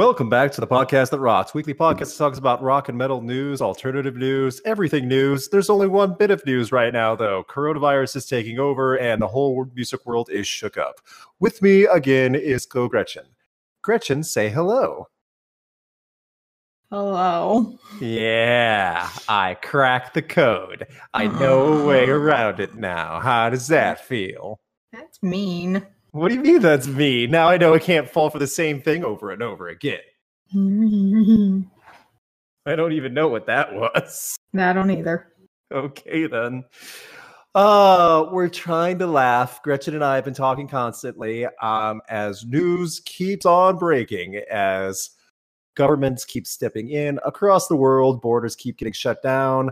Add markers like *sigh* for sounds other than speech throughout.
Welcome back to the podcast that rocks. Weekly podcast that talks about rock and metal news, alternative news, everything news. There's only one bit of news right now, though. Coronavirus is taking over, and the whole music world is shook up. With me again is Geaux Gretchen. Gretchen, say hello. Hello. Yeah, I cracked the code. I know a way *sighs* around it now. How does that feel? That's mean. What do you mean that's me? Now I know I can't fall for the same thing over and over again. *laughs* I don't even know what that was. No, I don't either. Okay then. Uh, we're trying to laugh. Gretchen and I have been talking constantly um, as news keeps on breaking, as governments keep stepping in across the world, borders keep getting shut down,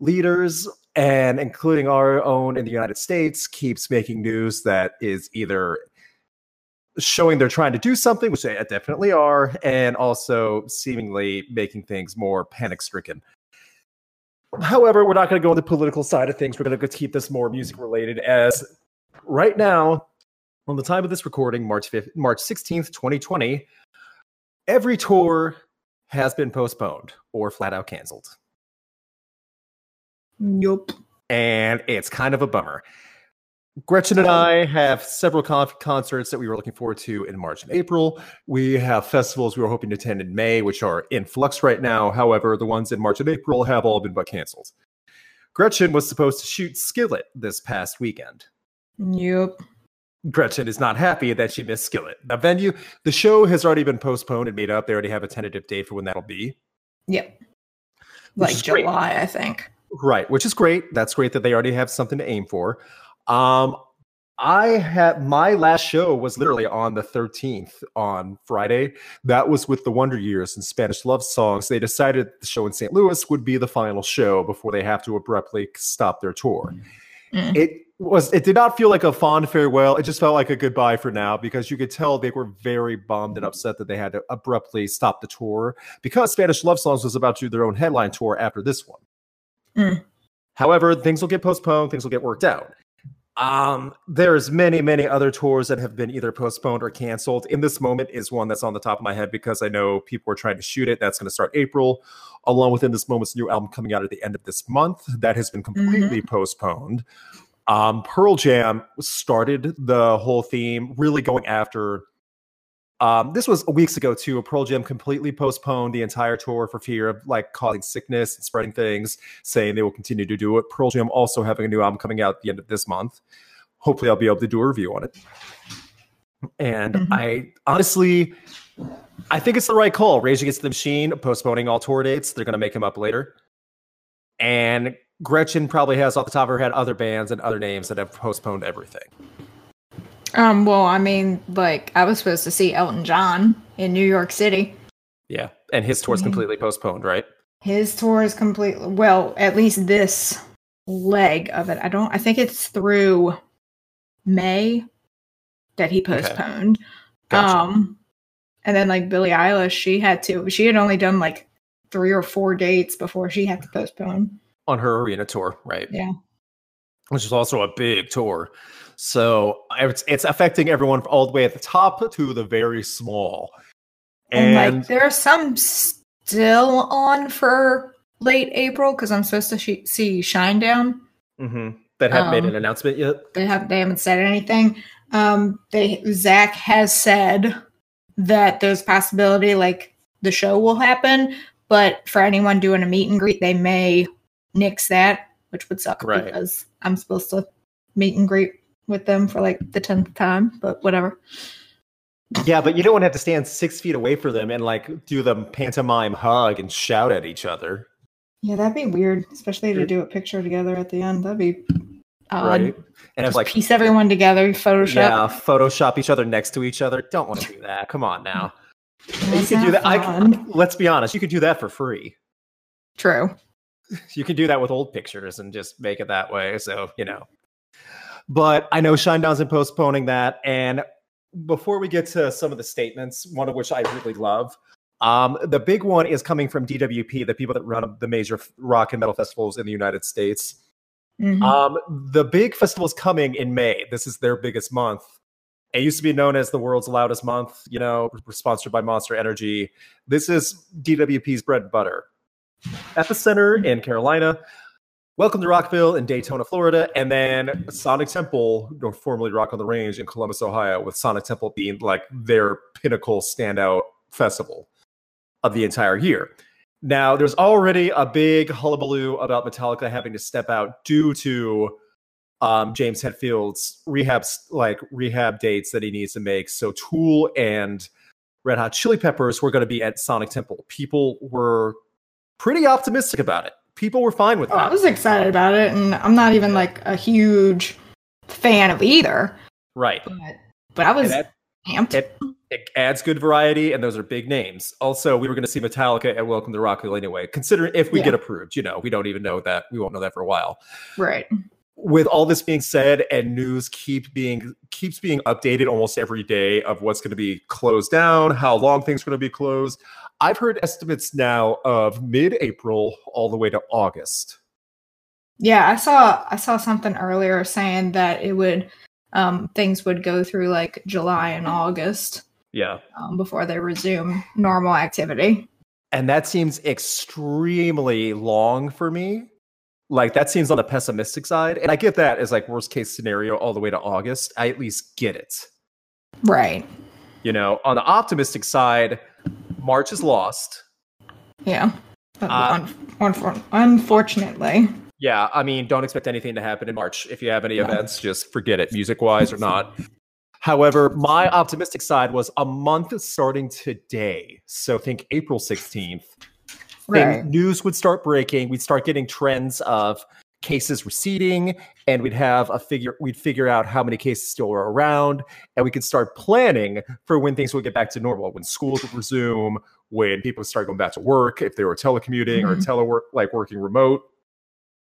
leaders and including our own in the United States keeps making news that is either showing they're trying to do something, which they definitely are, and also seemingly making things more panic stricken. However, we're not going to go on the political side of things. We're going to keep this more music related. As right now, on the time of this recording, March 5th, March 16th, 2020, every tour has been postponed or flat out canceled. Yup. and it's kind of a bummer. Gretchen and I have several con- concerts that we were looking forward to in March and April. We have festivals we were hoping to attend in May, which are in flux right now. However, the ones in March and April have all been but canceled. Gretchen was supposed to shoot Skillet this past weekend. Yup. Gretchen is not happy that she missed Skillet. The venue, the show has already been postponed and made up. They already have a tentative date for when that'll be. Yep. Like. July, I think. Right, which is great. That's great that they already have something to aim for. Um, I had my last show was literally on the 13th on Friday. That was with the Wonder Years and Spanish Love Songs. They decided the show in St. Louis would be the final show before they have to abruptly stop their tour. Mm. It was it did not feel like a fond farewell. It just felt like a goodbye for now because you could tell they were very bummed and upset that they had to abruptly stop the tour because Spanish Love Songs was about to do their own headline tour after this one. Mm. However, things will get postponed, things will get worked out. Um, there's many, many other tours that have been either postponed or canceled. In this moment is one that's on the top of my head because I know people are trying to shoot it. That's going to start April, along with In This Moment's new album coming out at the end of this month. That has been completely postponed. Um, Pearl Jam started the whole theme, really going after. Um, this was weeks ago too. Pearl Jam completely postponed the entire tour for fear of like causing sickness and spreading things, saying they will continue to do it. Pearl Jam also having a new album coming out at the end of this month. Hopefully, I'll be able to do a review on it. And Mhm. I honestly, I think it's the right call. Rage Against the Machine postponing all tour dates. They're going to make them up later. And Gretchen probably has off the top of her head other bands and other names that have postponed everything. Um, well, I mean, like, I was supposed to see Elton John in New York City. Yeah, and his tour's Mhm. completely postponed, right? His tour is completely well, at least this leg of it. I don't I think it's through May that he Okay. postponed. Gotcha. Um and then like Billie Eilish, she had to she had only done like three or four dates before she had to postpone. on her arena tour, right? Yeah. Which is also a big tour. So it's it's affecting everyone all the way at the top to the very small. And, And, like there are some still on for late April because I'm supposed to sh- see Shinedown. Mhm. that haven't made um, an announcement yet. They have they haven't said anything. Um, they Zach has said that there's possibility like the show will happen, but for anyone doing a meet and greet, they may nix that, which would suck Right. because I'm supposed to meet and greet with them for like the tenth time. But whatever. Yeah, but you don't want to have to stand six feet away from them and like do the pantomime hug and shout at each other, Yeah, that'd be weird, especially to do a picture together at the end. That'd be odd. right? And it's like, piece everyone together, Photoshop. yeah, Photoshop each other next to each other. Don't want to do that. Come on now. Mm. you That's can do that. I, let's be honest. You could do that for free. True. *laughs* you can do that with old pictures and just make it that way. So, you know. But I know Shinedown's been postponing that. And before we get to some of the statements, one of which I really love, um, the big one is coming from DWP, the people that run the major rock and metal festivals in the United States. Mhm. Um, the big festival is coming in May. This is their biggest month. It used to be known as the world's loudest month, you know, sponsored by Monster Energy. This is DWP's bread and butter. Epicenter in Carolina. Welcome to Rockville in Daytona, Florida, and then Sonic Temple, or formerly Rock on the Range in Columbus, Ohio, with Sonic Temple being like their pinnacle standout festival of the entire year. Now, there's already a big hullabaloo about Metallica having to step out due to um, James Hetfield's rehab like rehab dates that he needs to make. So Tool and Red Hot Chili Peppers were going to be at Sonic Temple. People were pretty optimistic about it. People were fine with Oh, I was excited about it, and I'm not even like a huge fan of either. Right. But but I was And that- amped. it, it adds good variety, and those are big names. Also, we were going to see Metallica at Welcome to Rockville anyway. Considering if we Yeah. get approved, you know, we don't even know that. We won't know that for a while. right. With all this being said and news keep being keeps being updated almost every day of what's going to be closed down how long things are going to be closed i've heard estimates now of mid-april all the way to august. Yeah, I saw I saw something earlier saying that it would um things would go through like July and August yeah. um, before they resume normal activity. and that seems extremely long for me like that seems on the pessimistic side and i get that as like worst case scenario all the way to august i at least get it Right. you know on the optimistic side march is lost Yeah. Uh, Un- unfor- unfortunately. Yeah, I mean, don't expect anything to happen in March. If you have any No. events, just forget it, music wise or not. However, my optimistic side was a month starting today. So think April 16th. Then Right. news would start breaking. We'd start getting trends of cases receding, and we'd have a figure, we'd figure out how many cases still are around, and we could start planning for when things would get back to normal, when schools would resume, when people would start going back to work, if they were telecommuting or Mhm. telework, like working remote,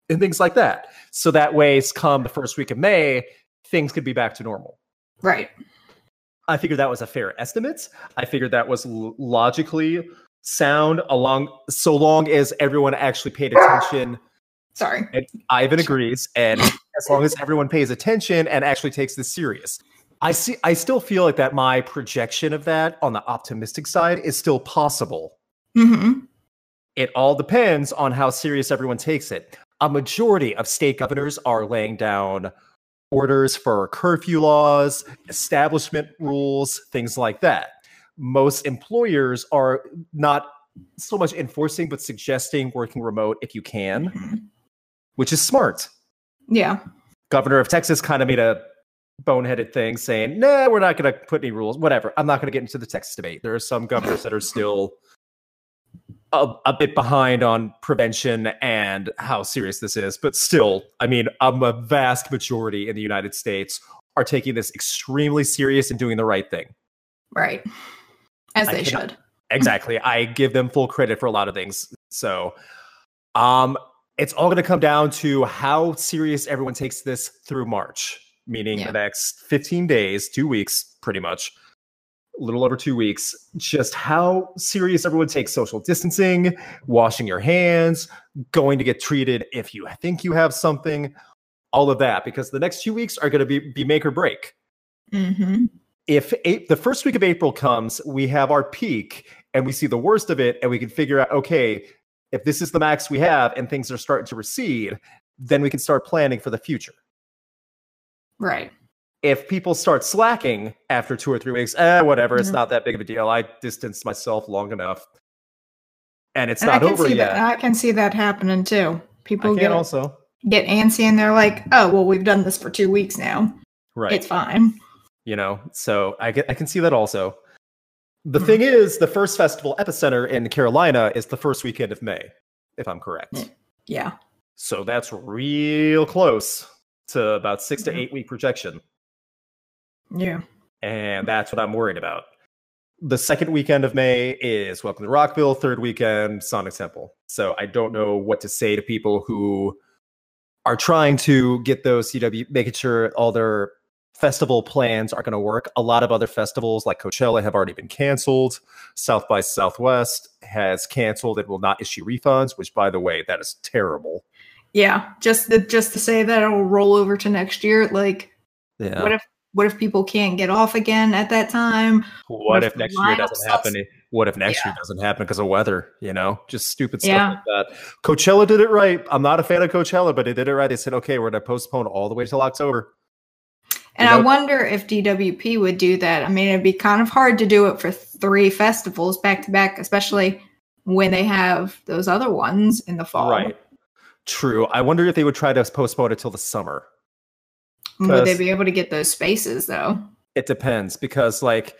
and things like that. So that way, come the first week of May, things could be back to normal. Right. I figured that was a fair estimate. I figured that was l- logically sound along so long as everyone actually paid attention. Sorry. And Ivan agrees, and as long as everyone pays attention and actually takes this serious. I see I still feel like that my projection of that on the optimistic side is still possible. hmm It all depends on how serious everyone takes it. A majority of state governors are laying down orders for curfew laws, establishment rules, things like that. Most employers are not so much enforcing, but suggesting working remote if you can, Mhm. which is smart. Yeah. Governor of Texas kind of made a boneheaded thing saying, nah, we're not going to put any rules, whatever. I'm not going to get into the Texas debate. There are some governors that are still a, a bit behind on prevention and how serious this is. But still, I mean, um, a vast majority in the United States are taking this extremely serious and doing the right thing. Right. As I they cannot- should. *laughs* Exactly. I give them full credit for a lot of things. So, um, it's all going to come down to how serious everyone takes this through March, meaning Yeah. the next 15 days, two weeks, pretty much, a little over two weeks. Just how serious everyone takes social distancing, washing your hands, going to get treated if you think you have something, all of that, because the next two weeks are going to be, be make or break hmm if a- the first week of April comes, we have our peak and we see the worst of it, and we can figure out, okay, if this is the max we have and things are starting to recede, then we can start planning for the future. Right. If people start slacking after two or three weeks, eh, whatever, it's Mhm. not that big of a deal. I distanced myself long enough. And it's And not over yet. that. I can see that happening too. People get also. get antsy and they're like, "Oh, well, we've done this for two weeks now. Right. It's fine." You know so i can, I can see that also the Mhm. thing is the first festival epicenter in carolina is the first weekend of may if i'm correct Yeah. Yeah. so that's real close to about 6 to eight week projection Yeah. and that's what i'm worried about the second weekend of may is welcome to rockville third weekend sonic temple so i don't know what to say to people who are trying to get those cw making sure all their festival plans are going to work a lot of other festivals like coachella have already been canceled south by southwest has canceled and will not issue refunds which by the way that is terrible Yeah. Just the, just to say that it'll roll over to next year. Like, yeah what if what if people can't get off again at that time? What, What if if next year doesn't sucks? happen? What if next year doesn't happen because of weather? You know, just stupid stuff Yeah. like that. Coachella did it right. I'm not a fan of Coachella, but they did it right. They said, okay, we're going to postpone all the way till October. And I wonder if DWP would do that. I mean, it'd be kind of hard to do it for three festivals back to back, especially when they have those other ones in the fall. Right. True. I wonder if they would try to postpone it till the summer. Would they be able to get those spaces though? It depends because, like,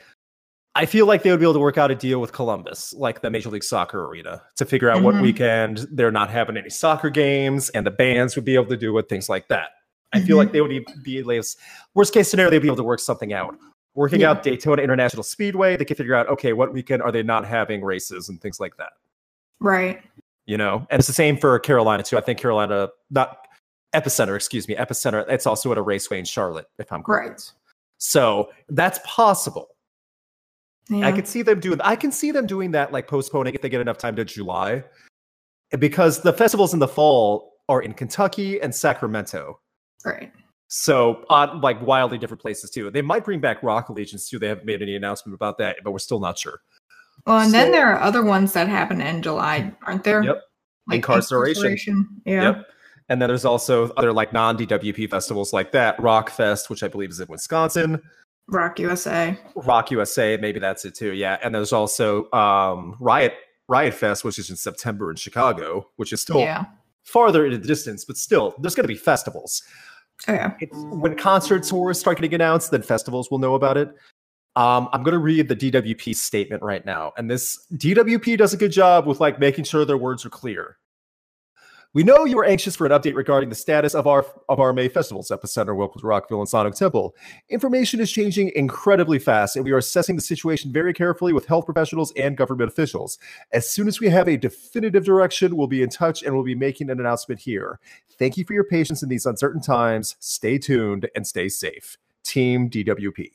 I feel like they would be able to work out a deal with Columbus, like the Major League Soccer arena, to figure out what Mhm. weekend they're not having any soccer games, and the bands would be able to do it, things like that. I feel Mhm. like they would be, least worst case scenario, they'd be able to work something out. Working Yeah. out Daytona International Speedway, they could figure out okay, what weekend are they not having races and things like that. Right. You know, and it's the same for Carolina too. I think Carolina, not Epicenter, excuse me, Epicenter. It's also at a raceway in Charlotte, if I'm correct. Right. So that's possible. Yeah. I could see them doing. I can see them doing that, like postponing if they get enough time to July, because the festivals in the fall are in Kentucky and Sacramento. Right. So, odd, like wildly different places too. They might bring back Rock Allegiance too. They haven't made any announcement about that, but we're still not sure. Well, and then there are other ones that happen in July, aren't there? Yep. Inkcarceration. Yeah. Yep. And then there's also other like non DWP festivals like that, Rock Fest, which I believe is in Wisconsin, Rock USA. Rock USA, maybe that's it too. Yeah. And there's also um, Riot Riot Fest, which is in September in Chicago, which is still Yeah. farther in the distance, but still, there's going to be festivals. Oh, yeah. It's, when concert tours start getting announced, then festivals will know about it. Um, I'm going to read the DWP statement right now, and this DWP does a good job with like making sure their words are clear. We know you are anxious for an update regarding the status of our of our May festivals, Epicenter, Welcome to Rockville, and Sonic Temple. Information is changing incredibly fast, and we are assessing the situation very carefully with health professionals and government officials. As soon as we have a definitive direction, we'll be in touch and we'll be making an announcement here. Thank you for your patience in these uncertain times. Stay tuned and stay safe. Team DWP.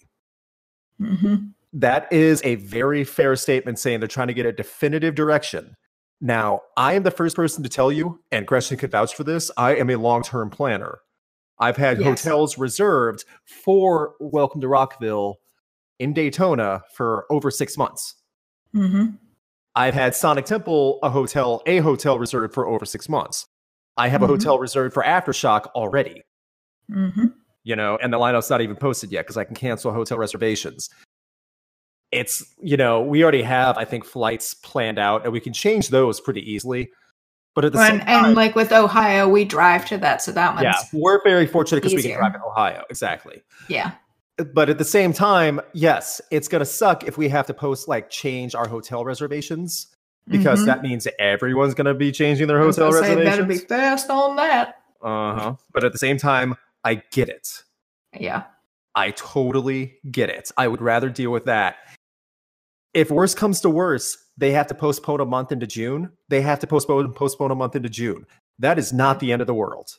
hmm That is a very fair statement saying they're trying to get a definitive direction. Now, I am the first person to tell you, and Gretchen could vouch for this, I am a long term planner. I've had Yes. hotels reserved for Welcome to Rockville in Daytona for over six months. hmm I've had Sonic Temple, a hotel, a hotel reserved for over six months. I have a Mhm. hotel reserved for Aftershock already, hmm you know, and the lineup's not even posted yet because I can cancel hotel reservations. It's, you know, we already have, I think, flights planned out and we can change those pretty easily. But at the same And, time, and like with Ohio, we drive to that, so that one's yeah, we're very fortunate because we can drive in Ohio. Exactly. yeah. But at the same time, yes, it's going to suck if we have to post, like, change our hotel reservations because Mhm. that means everyone's going to be changing their hotel reservations. better be fast on that. Uh huh. But at the same time, I get it. Yeah. I totally get it. I would rather deal with that. If worse comes to worse, they have to postpone a month into June. They have to postpone postpone a month into June. That is not the end of the world.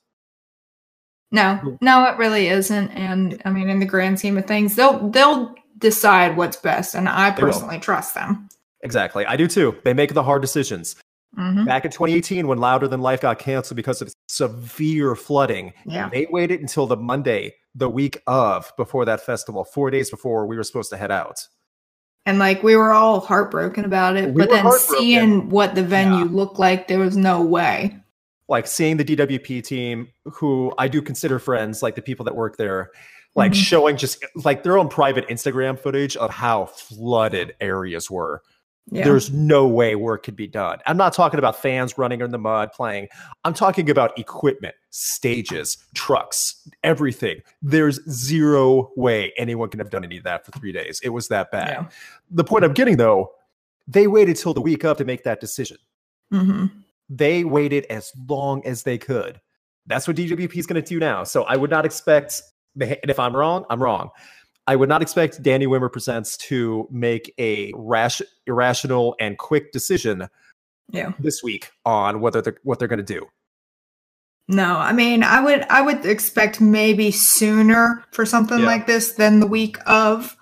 No, no, it really isn't. And I mean, in the grand scheme of things, they'll they'll decide what's best, and I personally trust them. Exactly. I do too. They make the hard decisions. hmm Back in 2018, when Louder Than Life got canceled because of severe flooding, Yeah. they waited until the Monday, the week of, before that festival, four days before we were supposed to head out. And like we were all heartbroken about it, We but then seeing what the venue Yeah. looked like, there was no way. like seeing the DWP team, who I do consider friends, like the people that work there, like Mhm. showing just like their own private Instagram footage of how flooded areas were. Yeah. There's no way work could be done. I'm not talking about fans running in the mud playing. I'm talking about equipment, stages, trucks, everything. There's zero way anyone can have done any of that for three days. It was that bad. yeah. The point I'm getting though, they waited till the week up to make that decision hmm they waited as long as they could. That's what DWP is going to do now. So I would not expect, and if I'm wrong, I'm wrong. I would not expect Danny Wimmer Presents to make a rash, irrational and quick decision Yeah. this week on whether they're, what they're going to do. No, I mean, I would I would expect maybe sooner for something Yeah. like this than the week of.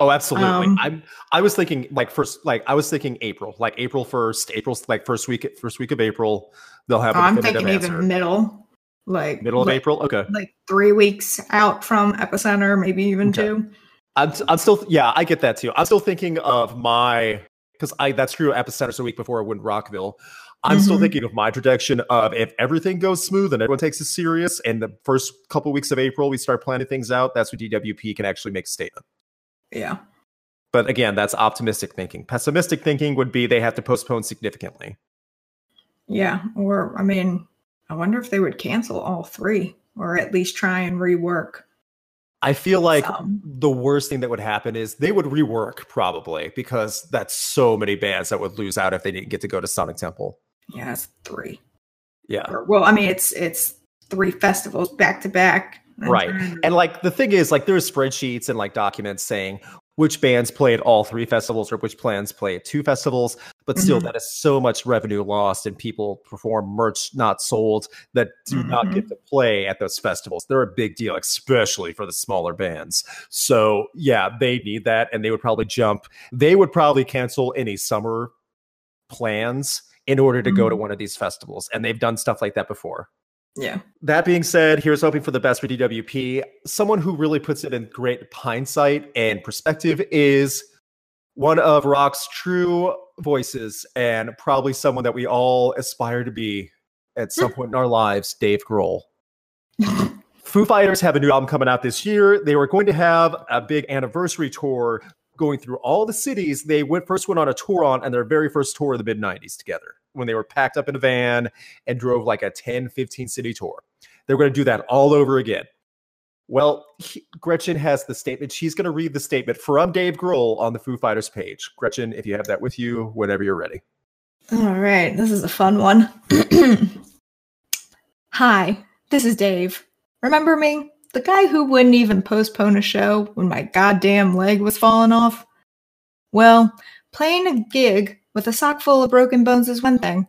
Oh, absolutely. Um, I'm. I was thinking like first, like I was thinking April, like April first, April's like first week, first week of April. They'll have. Oh, a I'm thinking even middle, Like Middle of like, April. Okay. like three weeks out from Epicenter, maybe even Okay. two. I'm, I'm still yeah I get that too. I'm still thinking of my because I that's true. Epicenter's a week before I went Rockville. I'm still Mhm. thinking of my projection of if everything goes smooth and everyone takes it serious, and the first couple weeks of April we start planning things out. That's when DWP can actually make a statement. Yeah. But again, that's optimistic thinking. Pessimistic thinking would be they have to postpone significantly. Yeah. Or, I mean, I wonder if they would cancel all three or at least try and rework. I feel like some. the worst thing that would happen is they would rework probably because that's so many bands that would lose out if they didn't get to go to Sonic Temple. Yeah, it's three. Yeah. Or, well, I mean, it's it's three festivals back to back. Right. And like the thing is, like there's spreadsheets and like documents saying which bands played all three festivals or which plans play at two festivals, but still Mhm. that is so much revenue lost and people perform merch not sold that do not get to play at those festivals. They're a big deal, especially for the smaller bands. So yeah, they need that and they would probably jump. They would probably cancel any summer plans in order to go to Mhm. one of these festivals. And they've done stuff like that before. yeah. That being said, here's hoping for the best for DWP. Someone who really puts it in great hindsight and perspective is one of rock's true voices and probably someone that we all aspire to be at some hmm. point in our lives, Dave Grohl. *laughs* Foo Fighters have a new album coming out this year. They were going to have a big anniversary tour going through all the cities they went first went on a tour on and their very first tour of the mid 90s together when they were packed up in a van and drove like a 10 15 city tour they're going to do that all over again well he- gretchen has the statement she's going to read the statement from dave grohl on the foo fighters page gretchen if you have that with you whenever you're ready All right, this is a fun one. *clears throat* Hi, this is Dave. Remember me? The guy who wouldn't even postpone a show when my goddamn leg was falling off? Well, playing a gig with a sock full of broken bones is one thing,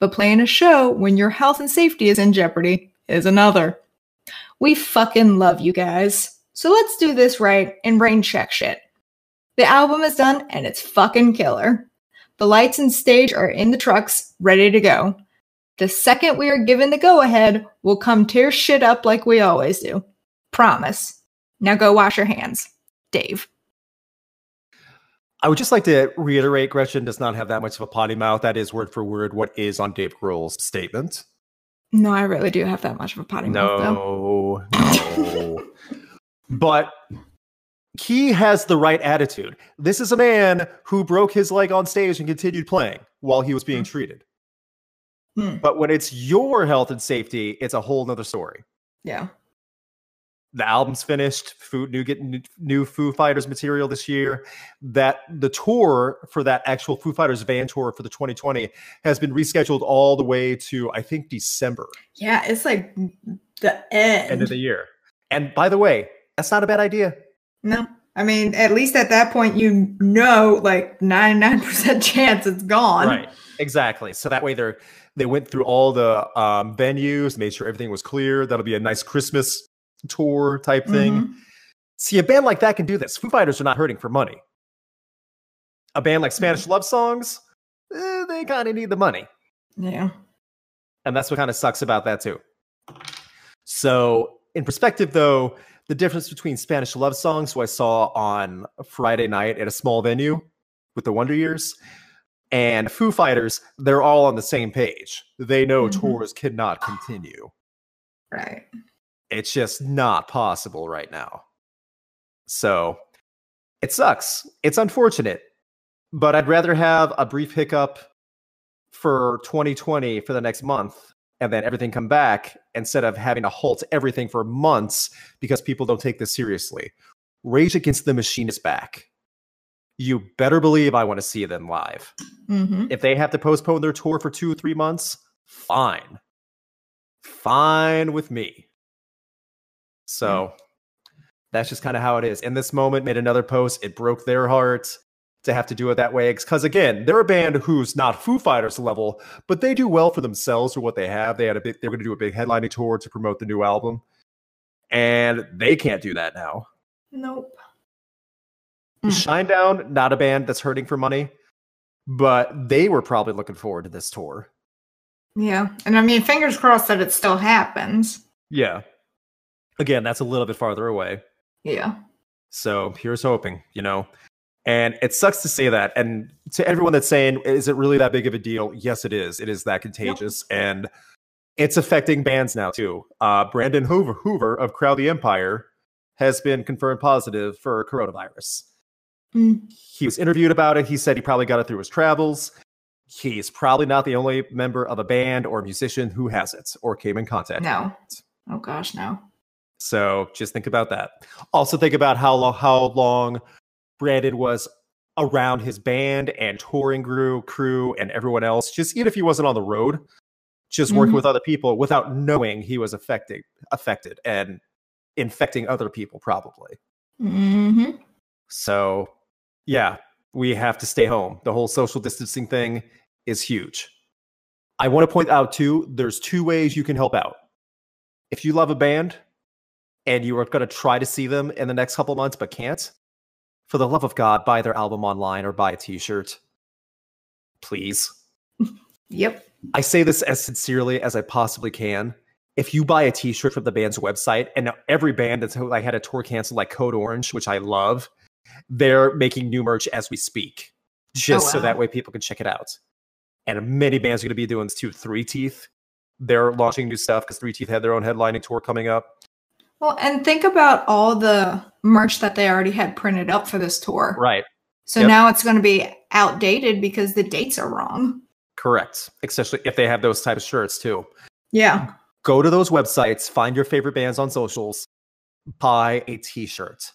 but playing a show when your health and safety is in jeopardy is another. We fucking love you guys. So let's do this right and brain check shit. The album is done and it's fucking killer. The lights and stage are in the trucks, ready to go. The second we are given the go ahead, we'll come tear shit up like we always do. Promise. Now go wash your hands. Dave. i would just like to reiterate gretchen does not have that much of a potty mouth that is word for word what is on dave grohl's statement No, I really do have that much of a potty mouth, though. No, no. *laughs* but he has the right attitude. This is a man who broke his leg on stage and continued playing while he was being treated. Hmm. But when it's your health and safety, it's a whole nother story. Yeah. The album's finished. Foo, new get new, new Foo Fighters material this year. That the tour for that actual Foo Fighters van tour for the 2020 has been rescheduled all the way to I think December. Yeah, it's like the end. end of the year. And by the way, that's not a bad idea. no. I mean, at least at that point, you know, like 99% *laughs* chance it's gone. Right. Exactly. So that way they're they went through all the um, venues, made sure everything was clear. That'll be a nice Christmas tour type thing. Mhm. See, a band like that can do this. Foo Fighters are not hurting for money. A band like Spanish Love Songs, eh, they kind of need the money. Yeah. And that's what kind of sucks about that too. So, in perspective, though, the difference between Spanish love songs, who I saw on Friday night at a small venue with the Wonder Years, and Foo Fighters, they're all on the same page. They know Mhm. tours cannot continue. Right. It's just not possible right now. So, it sucks. It's unfortunate, but I'd rather have a brief hiccup for 2020 for the next month and then everything come back instead of having to halt everything for months because people don't take this seriously. Rage Against the Machine is back. You better believe I want to see them live. hmm If they have to postpone their tour for two or three months, fine. Fine with me. So that's just kind of how it is. In this moment, made another post. It broke their heart to have to do it that way. Because again, they're a band who's not Foo Fighters level, but they do well for themselves for what they have. They had a big, they're going to do a big headlining tour to promote the new album, and they can't do that now. Nope. Mm. Shinedown, not a band that's hurting for money, but they were probably looking forward to this tour. Yeah. And I mean, fingers crossed that it still happens. Yeah. Again, that's a little bit farther away. Yeah. So here's hoping, you know. And it sucks to say that. And to everyone that's saying, is it really that big of a deal? Yes, it is. It is that contagious. And it's affecting bands now, too. Uh, Brandon Hoover, Hoover of Crown the Empire has been confirmed positive for coronavirus. Mm. He was interviewed about it. He said he probably got it through his travels. He's probably not the only member of a band or musician who has it or came in contact. No. Oh gosh, no. So just think about that. Also think about how long how long Brandon was around his band and touring crew, crew and everyone else. Just even if he wasn't on the road, just working Mhm. with other people without knowing he was affected affected and infecting other people probably. hmm So, yeah, we have to stay home. The whole social distancing thing is huge. I want to point out too, there's two ways you can help out. If you love a band and you are going to try to see them in the next couple months but can't, for the love of God, buy their album online or buy a t-shirt. Please. Yep. I say this as sincerely as I possibly can. If you buy a T-shirt from the band's website, and now every band that's like had a tour canceled, like Code Orange, which I love, they're making new merch as we speak, just so oh, wow. that way people can check it out. And many bands are going to be doing this too. Three Teeth, they're launching new stuff because Three Teeth had their own headlining tour coming up. Well, and think about all the merch that they already had printed up for this tour. Right. So Yep. now it's going to be outdated because the dates are wrong. Correct. Especially if they have those type of shirts too. Yeah. go to those websites, find your favorite bands on socials, buy a t-shirt.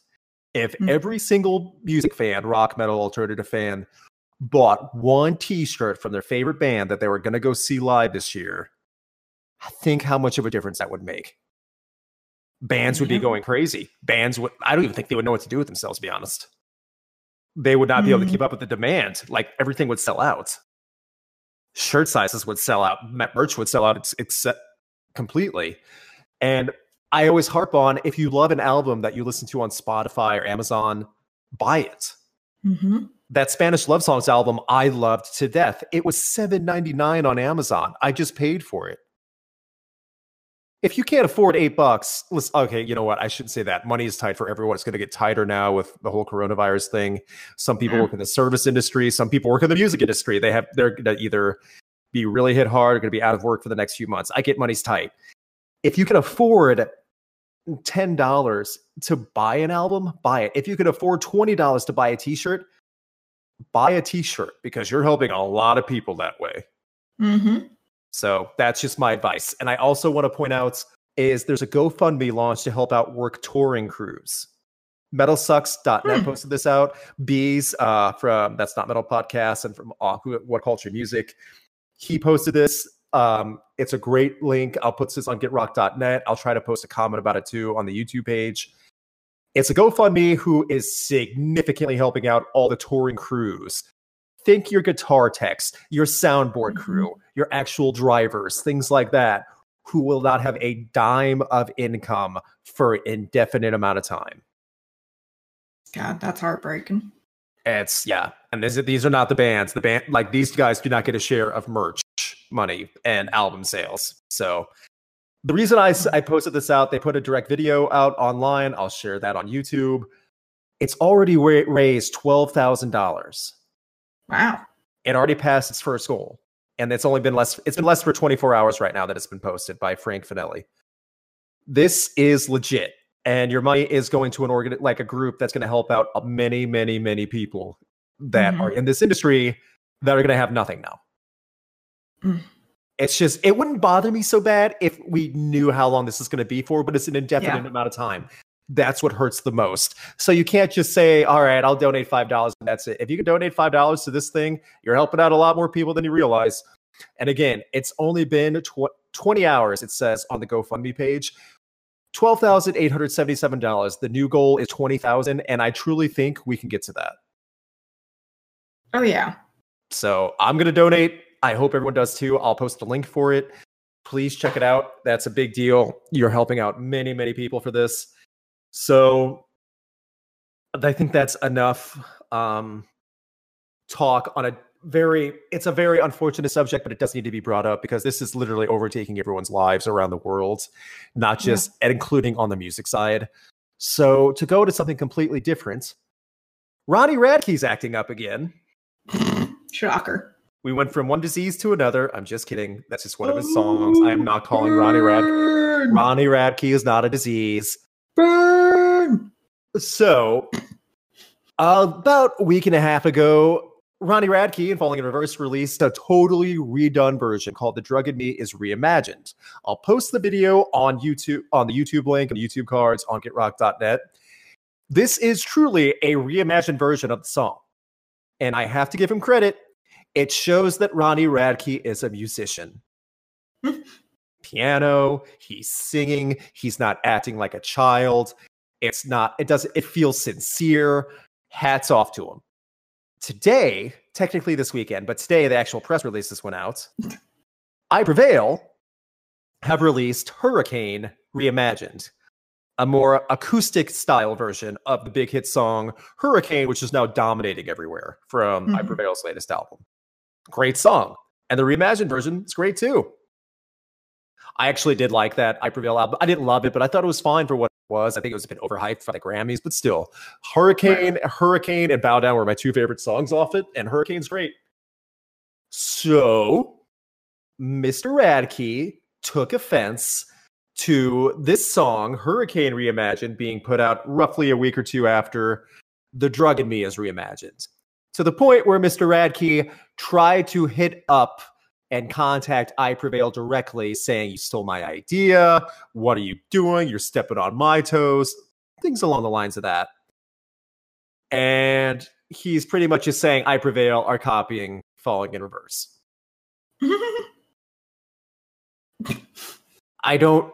If Mhm. every single music fan, rock, metal, alternative fan, bought one t-shirt from their favorite band that they were going to go see live this year, think how much of a difference that would make. Bands would be going crazy. Bands would I don't even think they would know what to do with themselves, to be honest. They would not be able to Mhm. keep up with the demand. Like everything would sell out. Shirt sizes would sell out, merch would sell out ex- except completely. And I always harp on if you love an album that you listen to on Spotify or Amazon, buy it. hmm That Spanish Love Songs album I loved to death. It was $7.99 on Amazon. I just paid for it. If you can't afford eight bucks, listen, okay, you know what? I shouldn't say that. Money is tight for everyone. It's going to get tighter now with the whole coronavirus thing. Some people Yeah. work in the service industry. Some people work in the music industry. They have they're going to either be really hit hard or going to be out of work for the next few months. I get money's tight. If you can afford ten dollars to buy an album, buy it. If you can afford twenty dollars to buy a T-shirt, buy a T-shirt because you're helping a lot of people that way. hmm So that's just my advice. And I also want to point out is there's a GoFundMe launch to help out work touring crews. Metalsucks.net Hmm. posted this out. Bees uh, from That's Not Metal Podcast and from uh, What Culture Music. He posted this. Um, it's a great link. I'll put this on getrock.net. I'll try to post a comment about it too on the YouTube page. It's a GoFundMe who is significantly helping out all the touring crews. Think your guitar techs, your soundboard Mhm. crew, your actual drivers, things like that, who will not have a dime of income for an indefinite amount of time. God, that's heartbreaking. It's yeah, and these, these are not the bands. The band like these guys do not get a share of merch money and album sales. So the reason I, I posted this out, they put a direct video out online. I'll share that on YouTube. It's already ra- raised twelve thousand dollars. Wow. It already passed its first goal, and it's only been less. It's been less for twenty four hours right now that it's been posted by Frank Finelli. This is legit, and your money is going to an organ like a group that's going to help out many, many, many people that Mhm. are in this industry that are going to have nothing now. Mm. It's just it wouldn't bother me so bad if we knew how long this is going to be for, but it's an indefinite Yeah. amount of time. That's what hurts the most. So you can't just say, "All right, I'll donate five dollars and that's it." If you can donate five dollars to this thing, you're helping out a lot more people than you realize. And again, it's only been tw- 20 hours. It says on the GoFundMe page, twelve thousand eight hundred seventy-seven dollars. The new goal is twenty thousand, and I truly think we can get to that. Oh yeah. So I'm going to donate. I hope everyone does too. I'll post a link for it. Please check it out. That's a big deal. You're helping out many, many people for this. So I think that's enough um, talk on a very it's a very unfortunate subject, but it does need to be brought up because this is literally overtaking everyone's lives around the world, not just and including on the music side. So to go to something completely different, Ronnie Radke's acting up again. Shocker. We went from one disease to another. I'm just kidding. That's just one of his songs. I am not calling Ronnie Rad. Ronnie Radke is not a disease. Burn! So, about a week and a half ago, Ronnie Radke and Falling in Reverse released a totally redone version called "The Drug in Me Is Reimagined." I'll post the video on YouTube on the YouTube link and YouTube cards on GetRock.net. This is truly a reimagined version of the song, and I have to give him credit. It shows that Ronnie Radke is a musician. *laughs* Piano, he's singing, he's not acting like a child. It's not, it doesn't, it feels sincere. Hats off to him. Today, technically this weekend, but today the actual press release releases went out. I Prevail have released Hurricane Reimagined, a more acoustic style version of the big hit song Hurricane, which is now dominating everywhere from I Mhm. Prevail's latest album. Great song. And the reimagined version is great too. I actually did like that I Prevail album. I didn't love it, but I thought it was fine for what it was. I think it was a bit overhyped for the Grammys, but still. Hurricane, Hurricane, and Bow Down were my two favorite songs off it, and Hurricane's great. So, Mr. Radke took offense to this song, Hurricane Reimagined, being put out roughly a week or two after The Drug in Me is reimagined. To the point where Mr. Radke tried to hit up and contact I Prevail directly, saying, You stole my idea. What are you doing? You're stepping on my toes. Things along the lines of that. And he's pretty much just saying, I Prevail are copying Falling in Reverse. *laughs* I don't.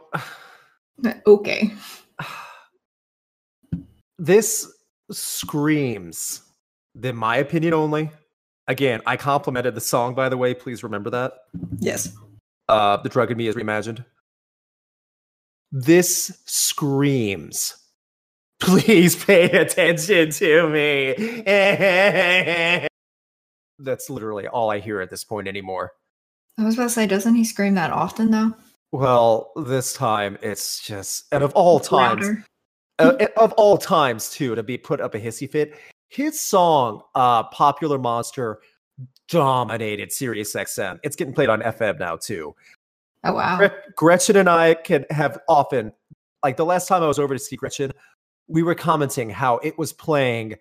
Uh, okay. *sighs* this screams, in my opinion only. Again, I complimented the song, by the way. Please remember that. Yes. Uh, the drug in me is reimagined. This screams. *laughs* Please pay attention to me. *laughs* That's literally all I hear at this point anymore. I was about to say, doesn't he scream that often though? Well, this time it's just, and of all times, uh, of all times too to be put up a hissy fit his song uh popular monster dominated sirius xm it's getting played on fm now too Oh wow. Gret- gretchen and i can have often like the last time i was over to see gretchen we were commenting how it was playing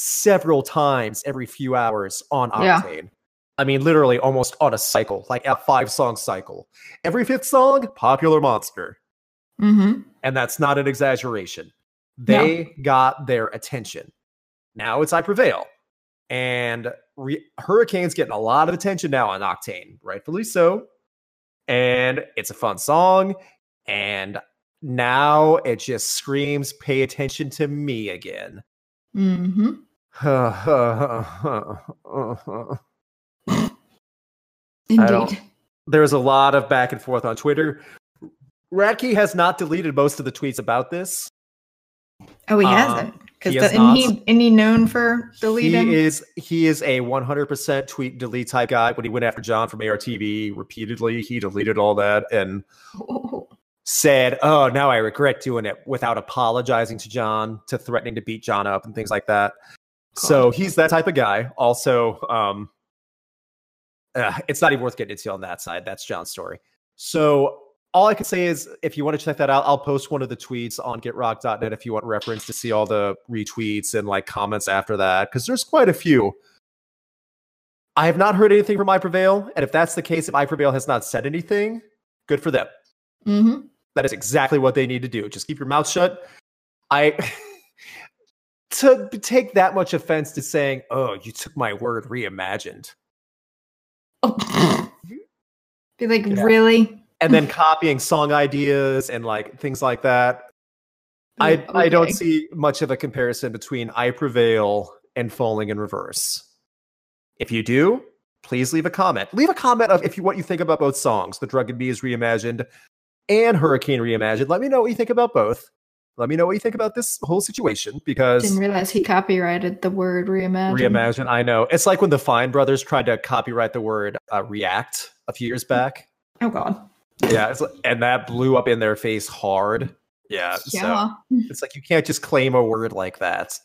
several times every few hours on Yeah. octane i mean literally almost on a cycle like a five song cycle every fifth song popular monster Mm-hmm. and that's not an exaggeration. No. They got their attention. Now it's I Prevail. And re- Hurricane's getting a lot of attention now on Octane, rightfully so. And it's a fun song. And now it just screams, pay attention to me again. Mm-hmm. *laughs* Indeed. There's a lot of back and forth on Twitter. Radke has not deleted most of the tweets about this. Oh, he Um, hasn't. Because isn't he isn't he known for deleting? He is he is a 100% tweet delete type guy. When he went after John from ARTV repeatedly, he deleted all that and Oh, *laughs* said, "Oh, now I regret doing it," without apologizing to John, to threatening to beat John up and things like that. So he's that type of guy. Also, um, uh, it's not even worth getting into on that side. That's John's story. So all I can say is, if you want to check that out, I'll post one of the tweets on GetRock.net if you want reference to see all the retweets and like comments after that, because there's quite a few. I have not heard anything from I Prevail, and if that's the case, if I Prevail has not said anything, good for them. mm-hmm. That is exactly what they need to do. Just keep your mouth shut. I *laughs* to take that much offense to saying, "Oh, you took my word reimagined," Oh. *laughs* Be like, Yeah. really? And then copying song ideas and like things like that. I I don't see much of a comparison between "I Prevail" and "Falling in Reverse." If you do, please leave a comment. Leave a comment of if you what you think about both songs. The Drug and Me is reimagined and Hurricane reimagined. Let me know what you think about both. Let me know what you think about this whole situation because Didn't realize he copyrighted the word reimagine. reimagine. I know it's like when the Fine Brothers tried to copyright the word uh, react a few years back. Oh god. Yeah, it's like, and that blew up in their face hard. Yeah, so Yeah. it's like you can't just claim a word like that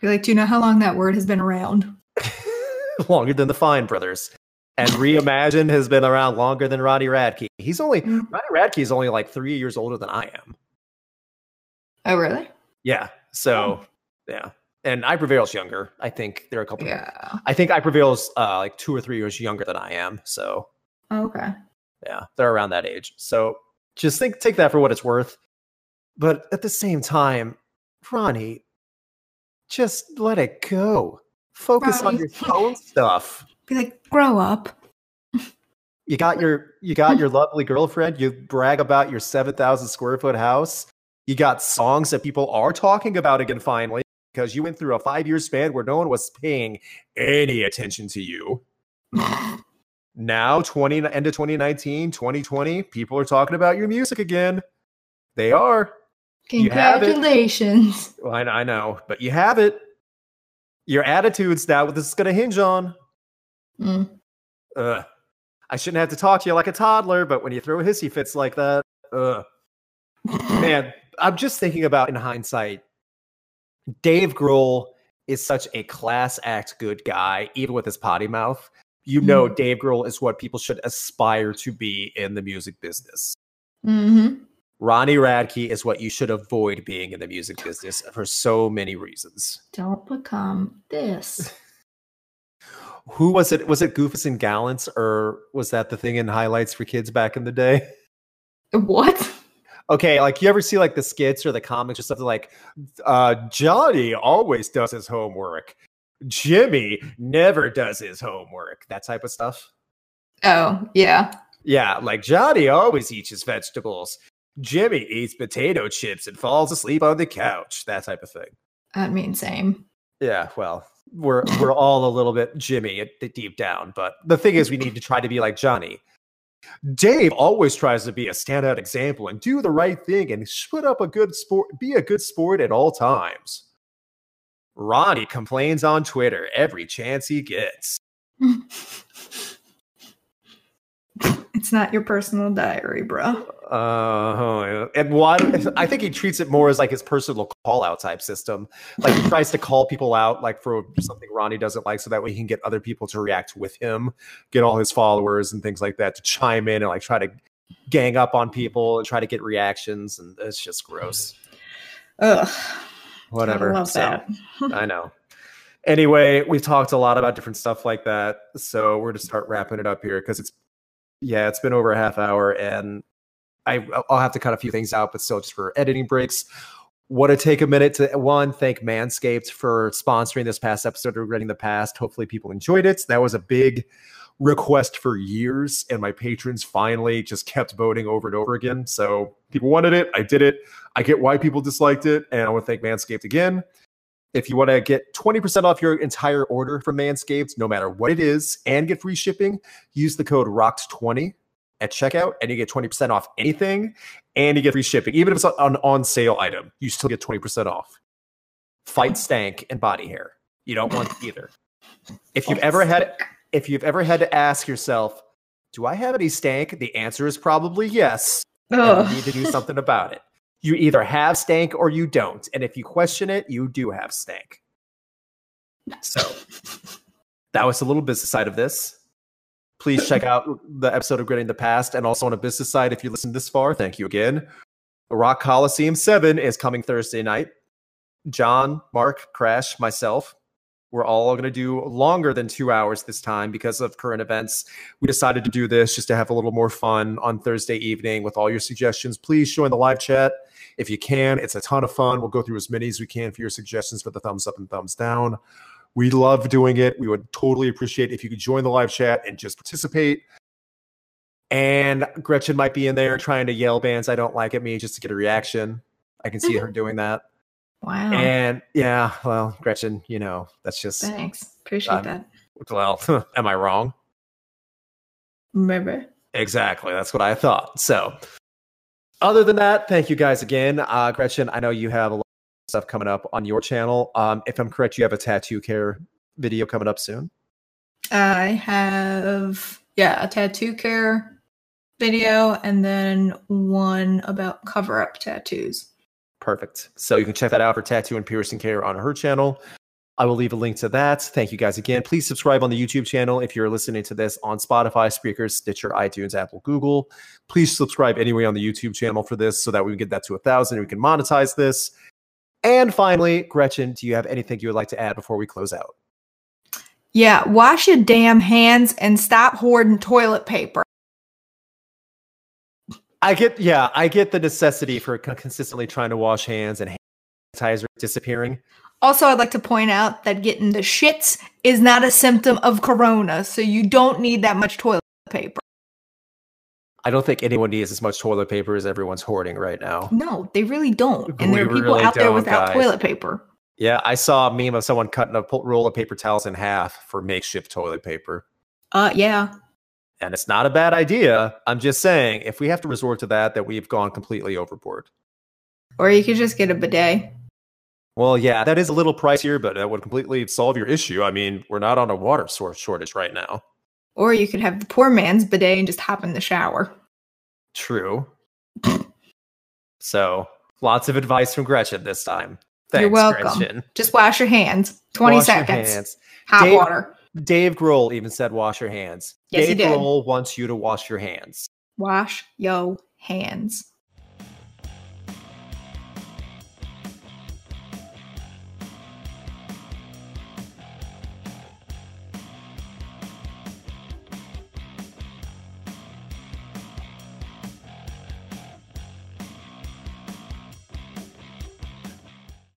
Be like, do you know how long that word has been around? *laughs* longer than the Fine Brothers. And reimagine has been around longer than Ronnie Radke. He's only Mm. Ronnie Radke is only like three years older than I am. Oh really? Yeah. So yeah. And I Prevail's younger. I think there are a couple Yeah. I think I Prevail's uh like two or three years younger than I am. So Okay. Yeah, they're around that age. So just think take that for what it's worth. But at the same time, Ronnie, just let it go. Focus on your own stuff. Be like, grow up. *laughs* You got your you got your lovely girlfriend. You brag about your seven thousand square foot house. You got songs that people are talking about again finally because you went through a five year span where no one was paying any attention to you. *laughs* Now, 20 end of 2019, 2020, people are talking about your music again. They are. You have it. Congratulations. Well, I, I know, but you have it. Your attitude's now what this is going to hinge on. Mm. Ugh. I shouldn't have to talk to you like a toddler, but when you throw hissy fits like that, ugh. *laughs* Man, I'm just thinking about in hindsight, Dave Grohl is such a class act good guy, even with his potty mouth. You know, Dave Grohl is what people should aspire to be in the music business. hmm Ronnie Radke is what you should avoid being in the music business for so many reasons. Don't become this. *laughs* Who was it? Was it Goofus and Gallants, or was that the thing in highlights for kids back in the day? *laughs* what? Okay, like you ever see like the skits or the comics or something like uh Johnny always does his homework. Jimmy never does his homework. That type of stuff. Oh, yeah. Yeah, like Johnny always eats his vegetables. Jimmy eats potato chips and falls asleep on the couch. That type of thing. I mean, same. Yeah, well, we're we're *laughs* all a little bit Jimmy deep down, but the thing is, we need to try to be like Johnny. Dave always tries to be a standout example and do the right thing and put up a good sport, be a good sport at all times. Ronnie complains on Twitter every chance he gets. it's not your personal diary, bro. Uh, and why? I think he treats it more as like his personal call out type system. Like he tries to call people out, like for something Ronnie doesn't like, so that way he can get other people to react with him, get all his followers and things like that to chime in and like try to gang up on people and try to get reactions. And it's just gross. Ugh. Whatever. I love So, that. *laughs* I know. Anyway, we've talked a lot about different stuff like that. So we're going to start wrapping it up here because it's, yeah, it's been over a half hour and I, I'll have to cut a few things out, but still just for editing breaks. Want to take a minute to one, thank Manscaped for sponsoring this past episode of Regretting the Past. Hopefully, people enjoyed it. That was a big request for years, and my patrons finally just kept voting over and over again. So people wanted it. I did it. I get why people disliked it, and I want to thank Manscaped again. If you want to get 20% off your entire order from Manscaped, no matter what it is, and get free shipping, use the code ROCKED20 at checkout, and you get 20% off anything, and you get free shipping. Even if it's an on sale item, you still get 20% off. Fight stank and body hair. You don't want either. If you've ever had if you've ever had to ask yourself, do I have any stank? The answer is probably yes. And you need to do *laughs* something about it. You either have stank or you don't. And if you question it, you do have stank. So *laughs* that was a little business side of this. Please check out the episode of Regretting the Past. And also on a business side, if you listened this far, thank you again. Rock Coliseum 7 is coming Thursday night. John, Mark, Crash, myself, we're all going to do longer than two hours this time because of current events. We decided to do this just to have a little more fun on Thursday evening with all your suggestions. Please join the live chat if you can. It's a ton of fun. We'll go through as many as we can for your suggestions for the thumbs up and thumbs down. We love doing it. We would totally appreciate if you could join the live chat and just participate. And Gretchen might be in there trying to yell bands I don't like at me just to get a reaction. I can see her *laughs* doing that. Wow. And yeah, well, Gretchen, you know, that's just Thanks. Appreciate Um, that. well, *laughs* am I wrong? Remember? Exactly. That's what I thought. So, other than that, thank you guys again. Uh, Gretchen, I know you have a lot of stuff coming up on your channel. Um, if I'm correct, you have a tattoo care video coming up soon. I have yeah a tattoo care video and then one about cover up tattoos. Perfect. So you can check that out for tattoo and piercing care on her channel. I will leave a link to that. Thank you guys again. Please subscribe on the YouTube channel if you're listening to this on Spotify, Spreaker, Stitcher, iTunes, Apple, Google. Please subscribe anyway on the YouTube channel for this so that we can get that to a thousand and we can monetize this. And finally, Gretchen, do you have anything you would like to add before we close out? Yeah, wash your damn hands and stop hoarding toilet paper. I get, yeah, I get the necessity for consistently trying to wash hands and hand sanitizer disappearing. Also, I'd like to point out that getting the shits is not a symptom of corona, so you don't need that much toilet paper. I don't think anyone needs as much toilet paper as everyone's hoarding right now. No, they really don't. And We there are people really out there without guys. toilet paper. Yeah, I saw a meme of someone cutting a roll of paper towels in half for makeshift toilet paper. Uh, yeah. And it's not a bad idea. I'm just saying, if we have to resort to that, that we've gone completely overboard. Or you could just get a bidet. Well, yeah, that is a little pricier, but that would completely solve your issue. I mean, we're not on a water source shortage right now. Or you could have the poor man's bidet and just hop in the shower. True. *laughs* so, lots of advice from Gretchen this time. Thanks, You're welcome. Gretchen. Just wash your hands. 20 Wash your seconds. hands. Hot Dave- water. Dave Grohl even said, "Wash your hands." Yes, he Dave did. Grohl wants you to wash your hands. Wash yo hands.